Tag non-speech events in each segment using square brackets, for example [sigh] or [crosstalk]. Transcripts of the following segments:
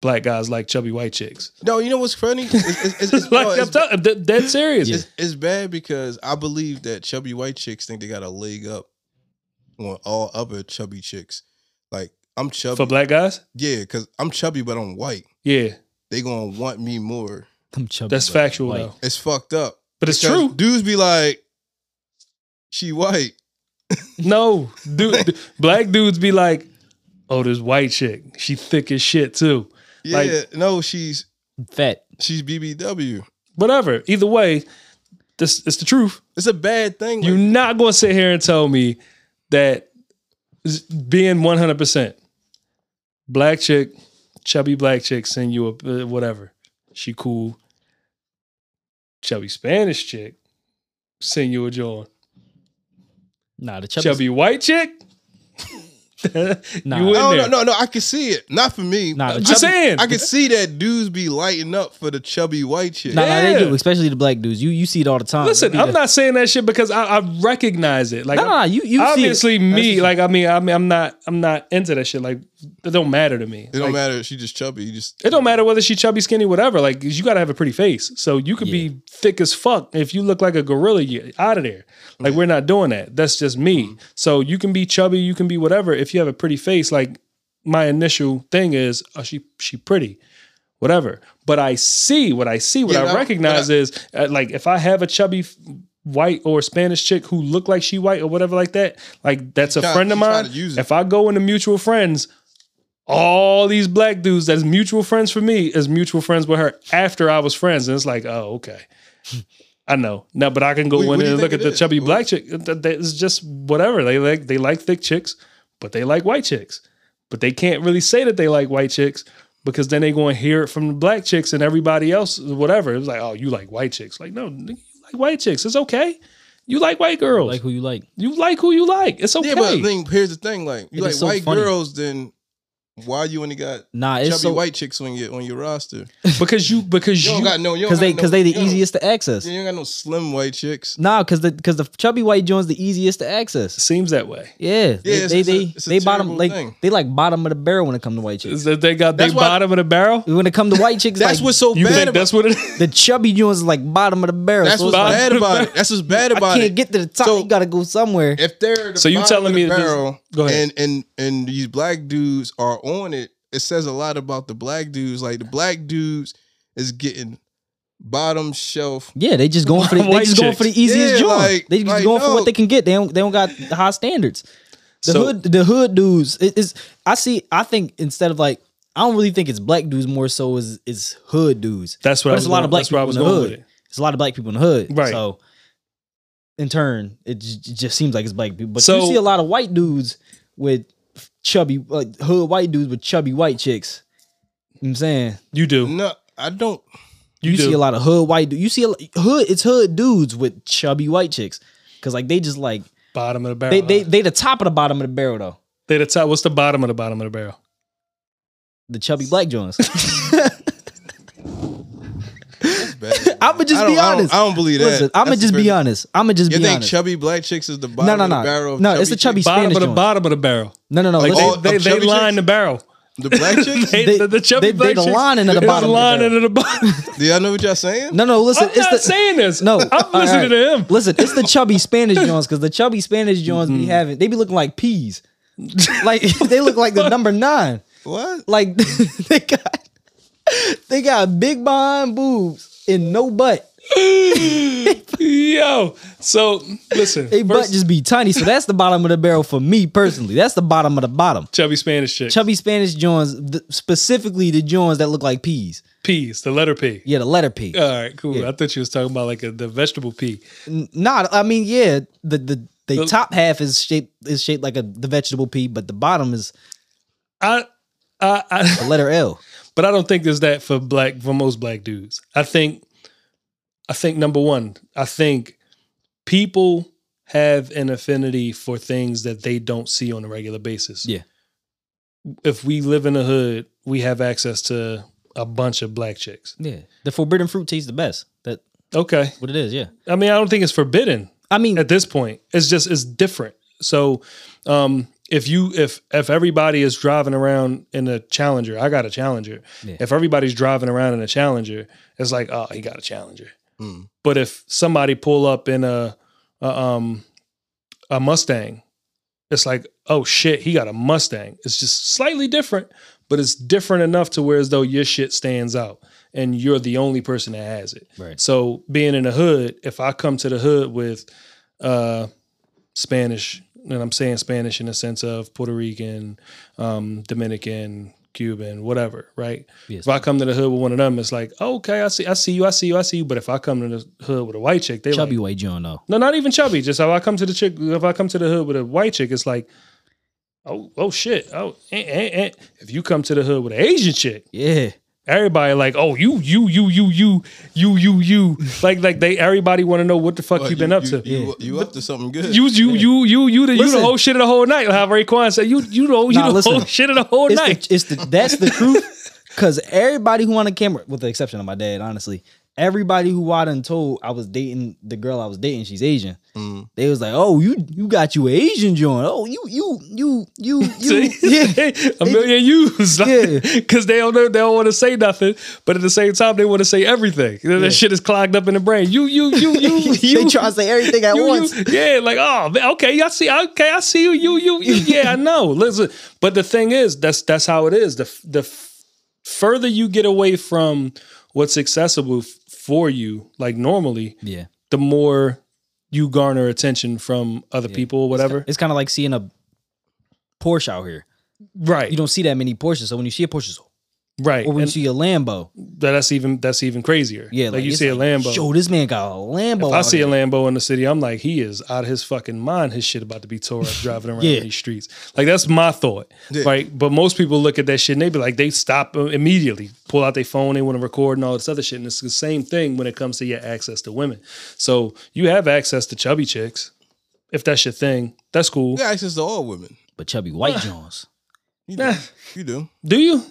black guys like chubby white chicks. No, you know what's funny? It's, it's, it's, it's, [laughs] like no, I'm it's, telling, dead, dead serious. it's, it's bad because I believe that chubby white chicks think they got a leg up on all other chubby chicks. Like I'm chubby, For black guys, yeah, because I'm chubby, but I'm white. yeah, They gonna want me more. I'm chubby. that's factual white. though. It's fucked up. But it's true. Dudes be like, she white. [laughs] No, dude, black dudes be like, "Oh, this white chick, she thick as shit too." Yeah, Like- no, she's Fat. she's BBW. Whatever. Either way, this it's the truth. It's a bad thing. You're like- not going to sit here and tell me that being 100% black chick, chubby black chick, send you a uh, whatever. She cool. Chubby Spanish chick, send you a joint. Nah, the chubby. Chubby white chick, [laughs] Nah. you in no, no, no, no. I can see it. Not for me. Nah, the I'm just chubby- saying. I can see that dudes be lighting up for the chubby white chick. Nah, nah, they do, especially the black dudes. You you see it all the time. Listen, I'm the- not saying that shit because I, I recognize it. Like, No, no, no. You you obviously, see it. me, like, I mean, I mean, I'm not, I'm not into that shit. Like, it don't matter to me. It don't Like, matter if she just chubby. You just It don't matter whether she chubby, skinny, whatever. Like, you got to have a pretty face. So you could be thick as fuck. If you look like a gorilla, you out of there. Like, we're not doing that. That's just me. Mm-hmm. So you can be chubby, you can be whatever. If you have a pretty face, like my initial thing is, oh, she she pretty, whatever. But I see what I see, what Yeah, I no, recognize but is uh, like if I have a chubby f- white or Spanish chick who look like she white or whatever like that, like that's a try- friend of mine. to use it. If I go into mutual friends, all these black dudes that's mutual friends for me is mutual friends with her after I was friends. And it's like, oh, okay. I know. No, but I can go What- what in do and look at the is? chubby What- black chick. Th- th- It's just whatever. They like they like thick chicks, but they like white chicks. But they can't really say that they like white chicks because then they going to hear it from the black chicks and everybody else, whatever. It's like, oh, you like white chicks. Like, no, you like white chicks. It's okay. You like white girls. like who you like. you like who you like. It's okay. yeah. But the thing here's the thing: like you It like so white funny. girls, then why you only got Nah, it's chubby so white chicks on your on your roster? [laughs] because you because You you, don't got no. because they because they the easiest to access. You ain't got no slim white chicks. Nah, because the because the chubby white joint's the easiest to access. seems that way. Yeah, they it's- they it's a- they, it's a they bottom like thing. they like bottom of the barrel when it come to white chicks. Is that they got That's the why- bottom of the barrel? When it come to white chicks, [laughs] That's like, what's so You bad think about. that's what it is? the chubby joints is like bottom of the barrel. That's so what's it's like, bad about it. That's what's [laughs] bad I about can't get to the top. So- you gotta go somewhere. if they're So you bottom telling me the that this- barrel Go ahead. and and and these black dudes are on it, it says a lot about the black dudes. Like the black dudes is getting bottom shelf. Yeah, they just going for the, they White just going for the easiest Yeah, joint. like- they just like, going for what they can get. They don't they don't got the high standards. The So- hood the hood dudes it is I see I think instead of like I don't really think it's black dudes more so is is hood dudes. That's what But I it's was a lot going- of black that's people in the hood. it. It's a lot of black people in the hood. Right. So in turn, it j- j- just seems like it's black people. But So- you see a lot of white dudes with chubby like hood white dudes with chubby white chicks. You know what I'm saying? You do. No, I don't. You, You, do. see a lot of hood white. du- You see a, lo- hood. It's hood dudes with chubby white chicks, because like they just like bottom of the barrel. they they they the top of the bottom of the barrel though. They the top. What's the bottom of the bottom of the barrel? The chubby black joints. [laughs] [laughs] That's bad. I'ma just I don't, be I don't- honest. I don't believe that. Listen, I'ma That's just be honest. I'ma just be honest. You be think honest. chubby black chicks is the bottom no, no, of the barrel? of no. chubby It's the chubby chicks? Bottom Spanish of the joints. bottom of the barrel. No, no, no. Like listen, all- They of they chubby line chicks? the barrel. The black [laughs] chicks? They, They- the, the chubby they- they black the chicks lining of the is bottom of the lining barrel. of the bottom. [laughs] Do y'all know what y'all saying? no, no. Listen, I'm it's not the saying this. no. I'm all listening to him. Listen, it's the chubby Spanish [laughs] joints because the chubby Spanish joints Mm-hmm. be having. They be looking like peas. like they look like the number nine. What? Like they got they got big behind boobs and no butt. [laughs] Yo, so listen. They butt just be tiny. So that's the bottom of the barrel for me personally. That's the bottom of the bottom. chubby Spanish chick. Chubby Spanish joints, th- specifically the joints that look like peas. Peas, the letter P. Yeah, the letter P. All right, cool. Yeah. I thought you was talking about like a, the vegetable P. N- Not, I mean, yeah, the the the The- top half is shaped is shaped like a the vegetable pea, but the bottom is I, I, I the letter L. [laughs] but I don't think there's that for black for most black dudes. I think I think number one, I think people have an affinity for things that they don't see on a regular basis. Yeah. If we live in the hood, we have access to a bunch of black chicks. Yeah, the forbidden fruit tastes the best. That Okay. what it is. Yeah, I mean, I don't think it's forbidden I mean, at this point. It's just it's different. So um if you if if everybody is driving around in a Challenger, I got a Challenger. Yeah. If everybody's driving around in a Challenger, it's like, oh, he got a Challenger. Mm. But if somebody pull up in a, a um a Mustang, it's like, oh shit, he got a Mustang. It's just slightly different, but it's different enough to where as though your shit stands out and you're the only person that has it. Right. So being in the hood, if I come to the hood with uh Spanish, and I'm saying Spanish in the sense of Puerto Rican, um, Dominican, Cuban, whatever, right? Yes. If I come to the hood with one of them, it's like, oh, okay, I see, I see you, I see you, I see you. But if I come to the hood with a white chick, they Chubby like, white John though. no, not even chubby. Just how I come to the chick. If I come to the hood with a white chick, it's like, oh, oh shit. Oh, eh, eh, eh. if you come to the hood with an Asian chick, Yeah. Everybody like, oh, you, you, you, you, you, you, you, you. Like, like they, everybody want to know what the fuck But you been up to. You, you up to something good? You, you, you, you, you, the, you the whole shit of the whole night. How Raekwon said, you, you know, you Nah, the listen. whole shit of the whole It's night. the, it's the that's the truth. Cause everybody who on the camera, with the exception of my dad, honestly, everybody who I done told I was dating the girl I was dating, she's Asian. Mm. They was like, "Oh, you you got you an Asian joint. Oh, you you you you [laughs] you [laughs] yeah." [laughs] a million views, Yeah. because they don't know, they don't want to say nothing, but at the same time they want to say everything. You That Yeah. shit is clogged up in the brain. You, you, you, you, you. they try to say everything at you, you. once. Yeah, like oh, okay, I see. Okay, I see you. You, you, you. Yeah, I know. Listen, but the thing is, that's that's how it is. The the further you get away from what's accessible f- for you, like normally, Yeah, the more you garner attention from other people or whatever. it's kind of like seeing a Porsche out here. right, You don't see that many Porsches, so when you see a Porsche, right. or when And you see a Lambo, that's even that's even crazier. yeah, like, you it's see a Lambo. Yo, this man got a Lambo. If I out see a. Lambo in the city, I'm like, he is out of his fucking mind. His shit about to be tore up driving [laughs] around Yeah. these streets. Like that's my thought, Yeah. right? But most people look at that shit and they be like, they stop uh, immediately, pull out their phone, they want to record and all this other shit. And it's the same thing when it comes to your access to women. So you have access to chubby chicks, if that's your thing. That's cool. You access to all women. but chubby white Jones. You do. Nah. you do. Do you?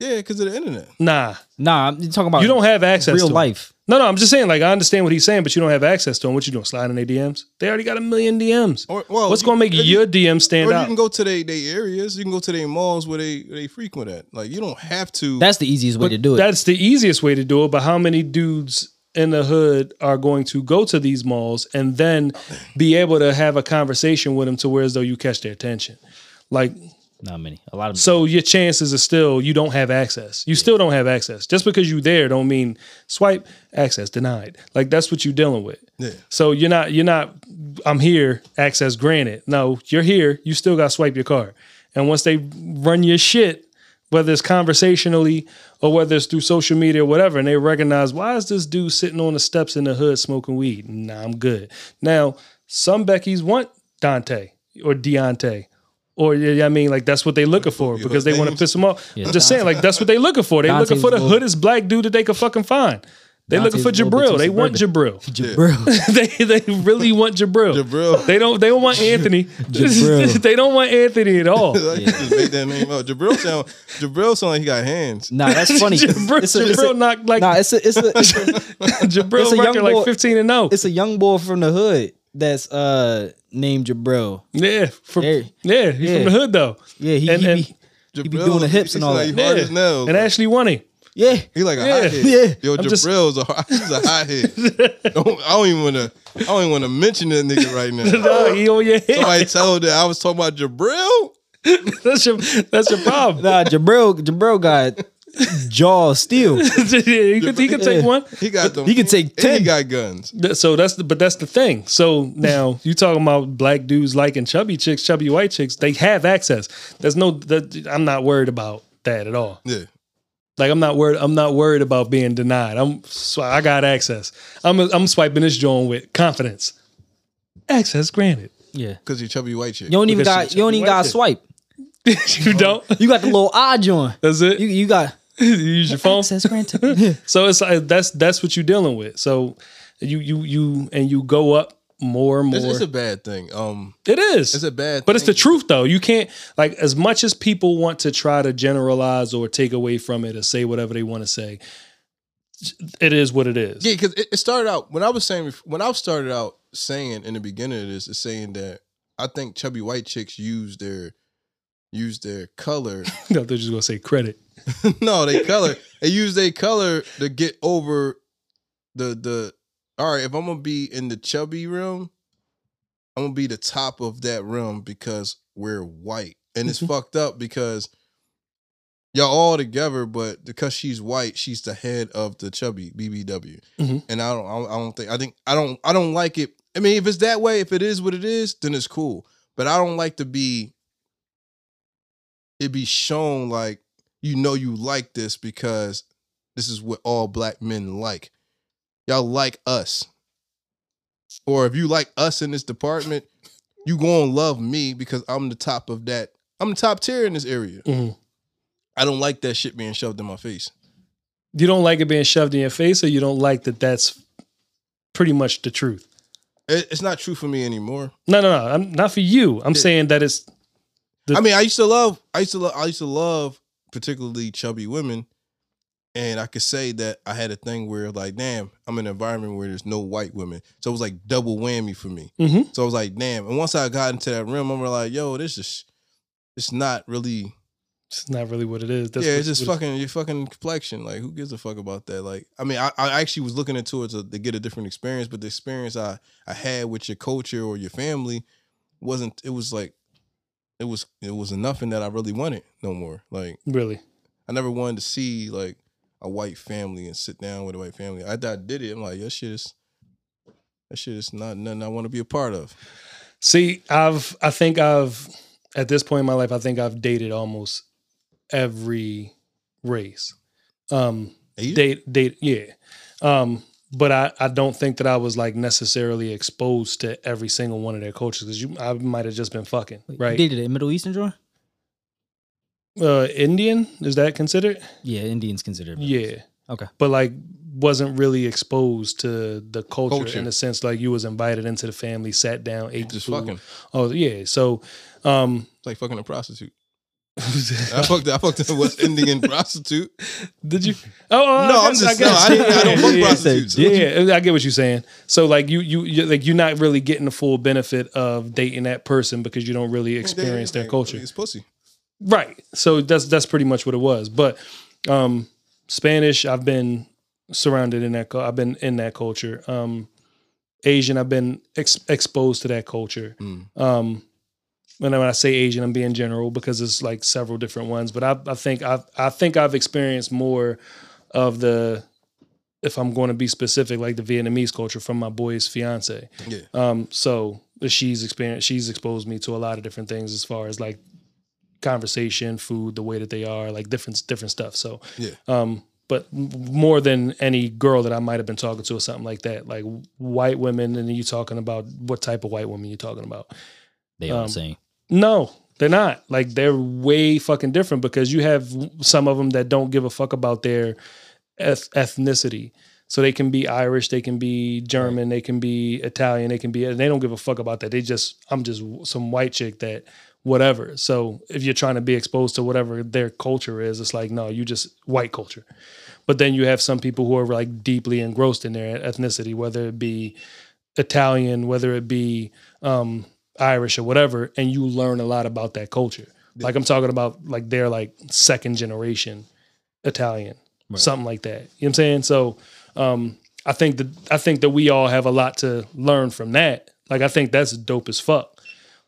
Yeah, because of the internet. Nah, Nah, I'm talking about you don't have access real to 'em. life. No, no, I'm just saying. Like I understand what he's saying, but you don't have access to them. What you doing? Sliding their DMs? They already got a million DMs. Or, well, What's you- gonna make you- your DM stand out? Or you out? can go to their they areas. You can go to their malls where they they frequent at. Like you don't have to. That's the easiest way to do it. That's the easiest way to do it. But how many dudes in the hood are going to go to these malls and then be able to have a conversation with them to where as though you catch their attention? Like, Not many. A lot of so your chances are still you don't have access. You still don't have access. Just because you there don't mean swipe access denied. Like that's what you're dealing with. yeah. So you're not you're not I'm here, access granted. No, you're here, you still got to swipe your card. And once they run your shit, whether it's conversationally or whether it's through social media or whatever, and they recognize why is this dude sitting on the steps in the hood smoking weed? Nah, I'm good. Now, some Becky's want Dante or Deontay. Or yeah, I mean, like that's what they looking for because they want to piss them off. Yeah. I'm just saying, like that's what they looking for. They looking for the little- hoodest black dude that they could fucking find. They looking for a little bit Jabril. too They want. Jabril. [laughs] Jabril. [laughs] they they really want Jabril. Jabril. They don't they don't want Anthony. [laughs] Jabril. they don't want Anthony at all. like, you just made that name up. Jabril sound Jabril sound like he got hands. Nah, that's funny. 'cause Jabril, it's a, it's a- Jabril knocked like nah, it's a, it's a, it's a, Jabril it's a young record like boy- 15 and 0. it's a young boy from the hood that's uh named Jabril. Yeah, from, There- yeah, he's yeah. from the hood though. Yeah, he, And- he, and- be, he be doing the hips and all like that. Hard Yeah. as nails. And Ashley won him. Yeah, He like a Yeah. hothead. Yeah. Yo, I'm just- Jabril's a hot- [laughs] he's a hothead. [laughs] don't, I don't even want to. I don't even want to mention that nigga right now. [laughs] No, he on your head. Somebody told that I was talking about Jabril. That's your that's your problem. nah, Jabril Jabril got jaw steel. [laughs] he could he could take one. He got them. He could take and 10. He got guns. So that's the but that's the thing. So now you talking about black dudes liking chubby chicks, chubby white chicks. They have access. There's no. That, I'm not worried about that at all. Yeah. Like I'm not worried. I'm not worried about being denied. I'm. So I got access. I'm. I'm swiping this joint with confidence. Access granted. Yeah, Because you chubby white chick. you don't even Because got you don't even got to chick. swipe. [laughs] you don't. You got the little eye joint. That's it. You You, you got [laughs] use your phone. access granted. [laughs] So it's like that's that's what you're dealing with. So you you you and you go up more and more. It's, it's a bad thing. Um, it is. it's a bad. But it's the truth though. You can't like as much as people want to try to generalize or take away from it or say whatever they want to say. It is what it is. Yeah, because it, it started out when I was saying when I started out saying in the beginning of this is saying that I think chubby white chicks use their use their color. [laughs] no, they're just gonna say credit. [laughs] no, they color. They use their color to get over the the. All right, if I'm gonna be in the chubby realm, I'm gonna be the top of that realm because we're white, and it's Mhm. fucked up because y'all all together, but because she's white, she's the head of the chubby BBW, Mhm. and I don't, I don't, I don't think, I think, I don't, I don't like it. I mean, if it's that way, if it is what it is, then it's cool. But I don't like to be. It be shown like you know you like this because this is what all black men like. Y'all like us. Or if you like us in this department, you gonna love me because I'm the top of that. I'm the top tier in this area. Mhm. I don't like that shit being shoved in my face. You don't like it being shoved in your face, or you don't like that that's pretty much the truth. It's not true for me anymore. No, no, no. I'm not for you. I'm saying that it's The- I mean, I used to love, I used to love, I used to love particularly chubby women, and I could say that I had a thing where like, damn, I'm in an environment where there's no white women, so it was like double whammy for me. Mhm. So I was like, damn. And once I got into that room, I'm like, yo, this is, it's not really. it's not really what it is. That's yeah, it's just fucking your fucking complexion. Like, who gives a fuck about that? Like, I mean, I, I actually was looking into it to, to get a different experience, but the experience I I had with your culture or your family wasn't. It was like, it was it was nothing that I really wanted no more. Like, Really. I never wanted to see like a white family and sit down with a white family. I, I did it. I'm like, that shit is that shit is not nothing I want to be a part of. See, I've I think I've at this point in my life, I think I've dated almost every race. Um Asian? date date yeah. Um but I, I don't think that I was like necessarily exposed to every single one of their cultures because you I might have just been fucking right. You dated a Middle Eastern joint? Uh, Indian is that considered? Yeah, Indians considered. Yeah. Okay. But like wasn't really exposed to the culture, Culture. in the sense like you was invited into the family, sat down, ate Just food. fucking. Oh yeah. So um It's like fucking a prostitute. [laughs] I fucked. I fucked a West Indian prostitute. Did you? Oh, oh, No, I I'm just- I no, I didn't- I don't fuck yeah, prostitutes. Yeah, yeah, I get what you're saying. So like you, you, you're, like you're not really getting the full benefit of dating that person because you don't really experience their culture, It's pussy. right? So that's that's pretty much what it was. But um Spanish, I've been surrounded in that. I've been in that culture. Um Asian, I've been ex- exposed to that culture. Mm. Um, when I, when I say Asian, I'm being general because it's like several different ones. But I, I think I've I think I've experienced more of the, if I'm going to be specific, like the Vietnamese culture from my boy's fiance. Yeah. Um, so she's experienced, she's exposed me to a lot of different things as far as like conversation, food, the way that they are, like different different stuff. So Yeah. um, but more than any girl that I might have been talking to or something like that, like white women, and you talking about what type of white women you're talking about? They are Um, the same. No, they're not. Like they're way fucking different because you have some of them that don't give a fuck about their eth- ethnicity. So they can be Irish, they can be German, they can be Italian, they can be. They don't give a fuck about that. They just, I'm just some white chick that whatever. So if you're trying to be exposed to whatever their culture is, it's like no, you just white culture. But then you have some people who are like deeply engrossed in their ethnicity, whether it be Italian, whether it be um, Irish or whatever, and you learn a lot about that culture. Like I'm talking about, like they're like second generation Italian, Right. something like that. You know what I'm saying? So um, I think that I think that we all have a lot to learn from that. Like I think that's dope as fuck.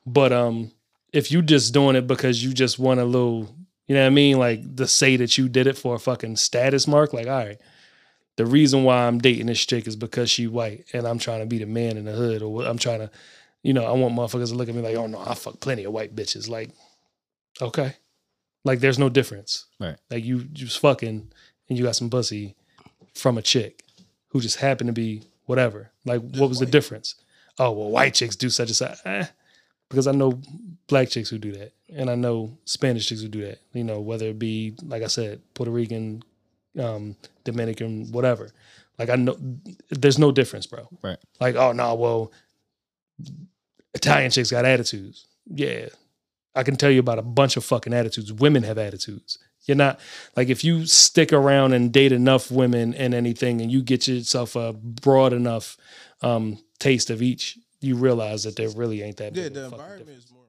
But um, if you just doing it because you just want a little, you know what I mean? Like to say that you did it for a fucking status mark, like all right. The reason why I'm dating this chick is because she white and I'm trying to be the man in the hood, or I'm trying to, you know, I want motherfuckers to look at me like, oh no, I fuck plenty of white bitches. Like, okay, like there's no difference. Right. Like you just fucking and you got some pussy from a chick who just happened to be whatever. Like, what was the difference? Oh well, white chicks do such and such. Eh, because I know black chicks who do that, and I know Spanish chicks who do that. You know, whether it be like I said, Puerto Rican, um, Dominican, whatever. Like I know, there's no difference, bro. Right. Like, oh no, well, Italian chicks got attitudes. Yeah, I can tell you about a bunch of fucking attitudes. Women have attitudes. You're not like if you stick around and date enough women and anything, and you get yourself a broad enough um, taste of each, you realize that there really ain't that Yeah, big the a fucking environment difference. is more